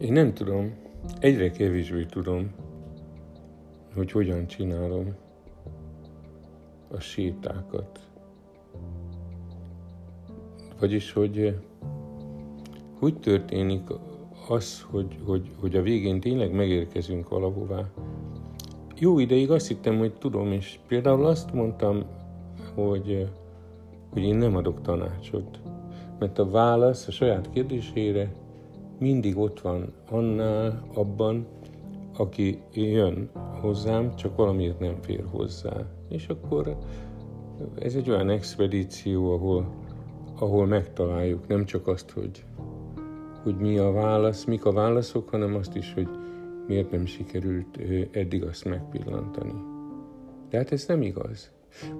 Én nem tudom, egyre kevésbé tudom, hogy hogyan csinálom a sétákat. Vagyis, hogy hogy történik az, hogy, hogy, hogy a végén tényleg megérkezünk valahová. Jó ideig azt hittem, hogy tudom, és például azt mondtam, hogy, hogy én nem adok tanácsot, mert a válasz a saját kérdésére mindig ott van annál, abban, aki jön hozzám, csak valamiért nem fér hozzá. És akkor ez egy olyan expedíció, ahol, ahol megtaláljuk nem csak azt, hogy, hogy mi a válasz, mik a válaszok, hanem azt is, hogy miért nem sikerült eddig azt megpillantani. De hát ez nem igaz.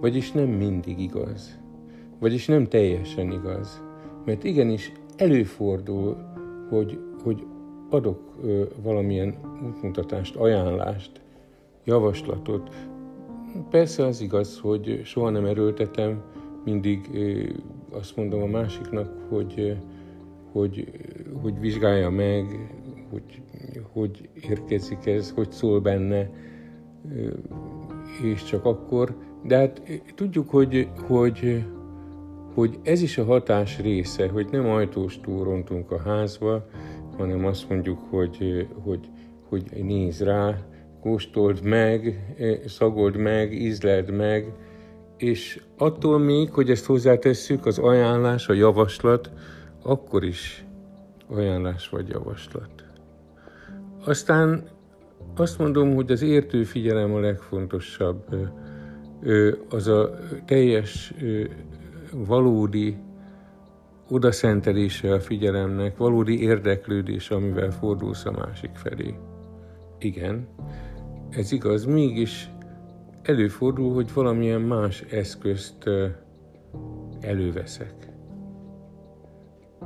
Vagyis nem mindig igaz. Vagyis nem teljesen igaz. Mert igenis előfordul, hogy, hogy adok valamilyen útmutatást, ajánlást, javaslatot. Persze az igaz, hogy soha nem erőltetem, mindig azt mondom a másiknak, hogy, hogy, hogy vizsgálja meg, hogy, hogy érkezik ez, hogy szól benne, és csak akkor. De hát tudjuk, hogy, hogy, hogy ez is a hatás része, hogy nem ajtós túrontunk a házba, hanem azt mondjuk, hogy, hogy, hogy nézz rá, kóstold meg, szagold meg, ízleld meg, és attól még, hogy ezt hozzátesszük, az ajánlás, a javaslat, akkor is ajánlás vagy javaslat. Aztán azt mondom, hogy az értő figyelem a legfontosabb, az a teljes valódi odaszentelése a figyelemnek, valódi érdeklődés, amivel fordulsz a másik felé. Igen, ez igaz, mégis előfordul, hogy valamilyen más eszközt előveszek.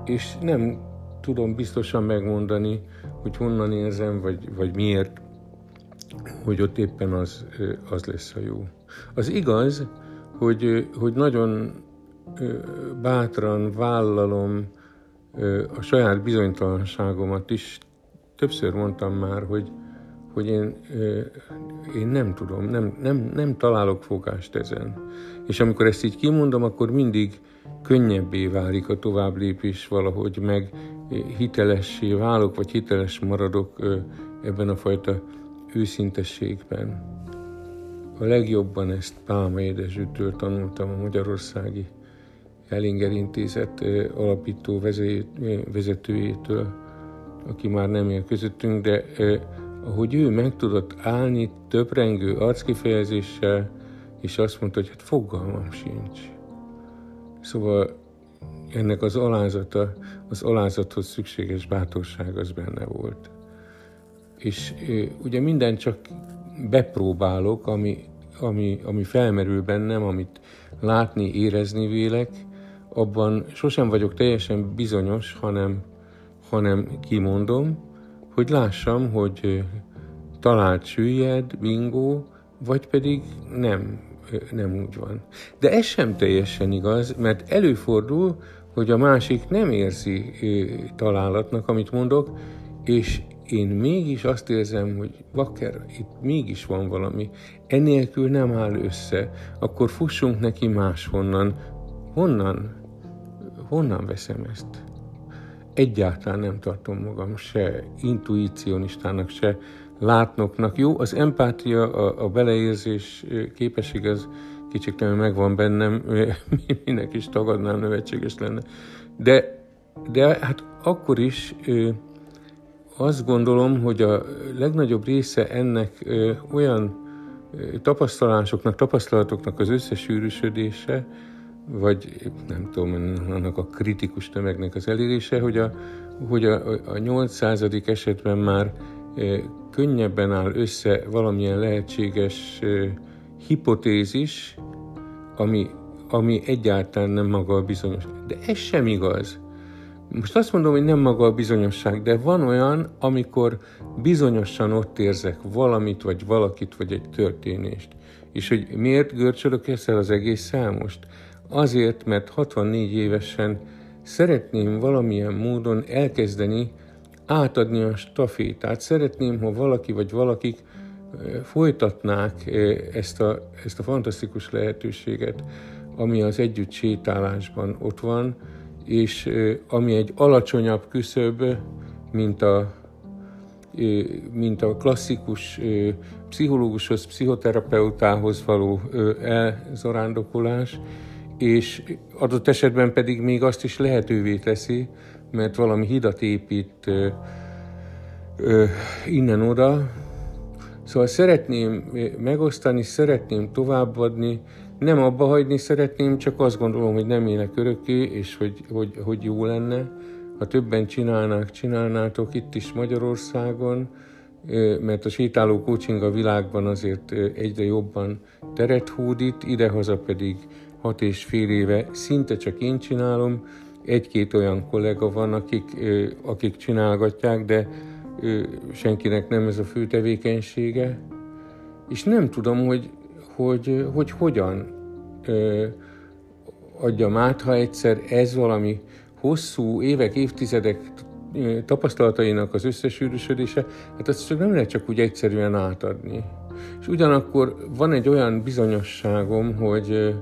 És nem tudom biztosan megmondani, hogy honnan érzem, vagy, vagy miért, hogy ott éppen az, az lesz a jó. Az igaz, hogy, hogy nagyon bátran vállalom a saját bizonytalanságomat is. Többször mondtam már, hogy, hogy én, én nem tudom, nem, nem, nem találok fogást ezen. És amikor ezt így kimondom, akkor mindig könnyebbé válik a továbblépés valahogy, meg hitelessé válok, vagy hiteles maradok ebben a fajta őszintességben. A legjobban ezt Pálma édesütől tanultam a Magyarországi Ellinger Intézet alapító vezetőjétől, aki már nem él közöttünk, de ahogy ő meg tudott állni töprengő arckifejezéssel, és azt mondta, hogy hát fogalmam sincs. Szóval ennek az alázata, az alázathoz szükséges bátorság az benne volt. És ugye minden csak bepróbálok, ami, ami, ami felmerül bennem, amit látni, érezni vélek, abban sosem vagyok teljesen bizonyos, hanem, hanem kimondom, hogy lássam, hogy talált süllyed, bingó, vagy pedig nem, nem úgy van. De ez sem teljesen igaz, mert előfordul, hogy a másik nem érzi találatnak, amit mondok, és én mégis azt érzem, hogy vakker, itt mégis van valami, enélkül nem áll össze, akkor fussunk neki máshonnan. Honnan? Honnan veszem ezt? Egyáltalán nem tartom magam se intuicionistának, se látnoknak. Jó, az empátia, a, a beleérzés képesség az kicsit nem megvan bennem, minek is tagadnám, nevetséges lenne. De, de hát akkor is azt gondolom, hogy a legnagyobb része ennek olyan tapasztalásoknak, tapasztalatoknak az összesűrűsödése, vagy nem tudom, annak a kritikus tömegnek az elérése, hogy a, hogy a, a 800. esetben már ö, könnyebben áll össze valamilyen lehetséges ö, hipotézis, ami, ami egyáltalán nem maga a bizonyos. De ez sem igaz. Most azt mondom, hogy nem maga a bizonyosság, de van olyan, amikor bizonyosan ott érzek valamit, vagy valakit, vagy egy történést. És hogy miért görcsölök ezzel az egész most? Azért, mert 64 évesen szeretném valamilyen módon elkezdeni átadni a stafétát. Szeretném, ha valaki vagy valakik folytatnák ezt a, ezt a fantasztikus lehetőséget, ami az együtt sétálásban ott van, és ami egy alacsonyabb küszöb, mint a, mint a klasszikus pszichológushoz, pszichoterapeutához való elzarándokolás, és adott esetben pedig még azt is lehetővé teszi, mert valami hidat épít innen-oda. Szóval szeretném megosztani, szeretném továbbadni, nem abba hagyni szeretném, csak azt gondolom, hogy nem élek örökké, és hogy, hogy, hogy jó lenne, ha többen csinálnák, csinálnátok itt is Magyarországon, mert a sétáló coaching a világban azért egyre jobban teret hódít, idehaza pedig hat és fél éve szinte csak én csinálom, egy-két olyan kollega van, akik, akik csinálgatják, de senkinek nem ez a fő tevékenysége, és nem tudom, hogy, hogy, hogy hogyan adjam át, ha egyszer ez valami hosszú évek, évtizedek tapasztalatainak az összesűrűsödése, hát azt csak nem lehet csak úgy egyszerűen átadni. És ugyanakkor van egy olyan bizonyosságom, hogy,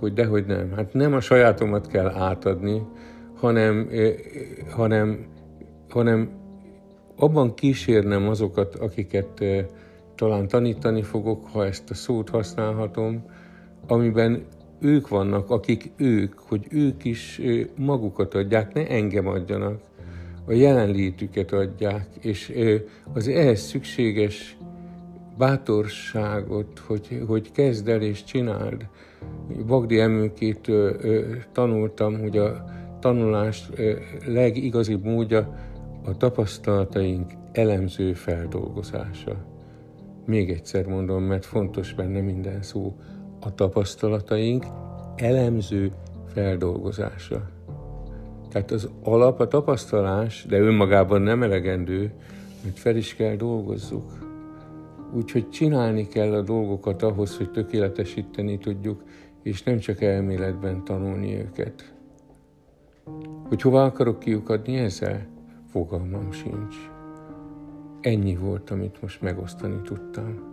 hogy dehogy nem. Hát nem a sajátomat kell átadni, hanem, hanem, hanem abban kísérnem azokat, akiket talán tanítani fogok, ha ezt a szót használhatom, amiben ők vannak, akik ők, hogy ők is magukat adják, ne engem adjanak, a jelenlétüket adják, és az ehhez szükséges bátorságot, hogy, hogy kezd el és csináld. Bagdi emőkét tanultam, hogy a tanulás legigazibb módja a tapasztalataink elemző feldolgozása. Még egyszer mondom, mert fontos benne minden szó. A tapasztalataink elemző feldolgozása. Tehát az alap a tapasztalás, de önmagában nem elegendő, mert fel is kell dolgozzuk. Úgyhogy csinálni kell a dolgokat ahhoz, hogy tökéletesíteni tudjuk, és nem csak elméletben tanulni őket. Hogy hova akarok kiukadni ezzel? Fogalmam sincs. Ennyi volt, amit most megosztani tudtam.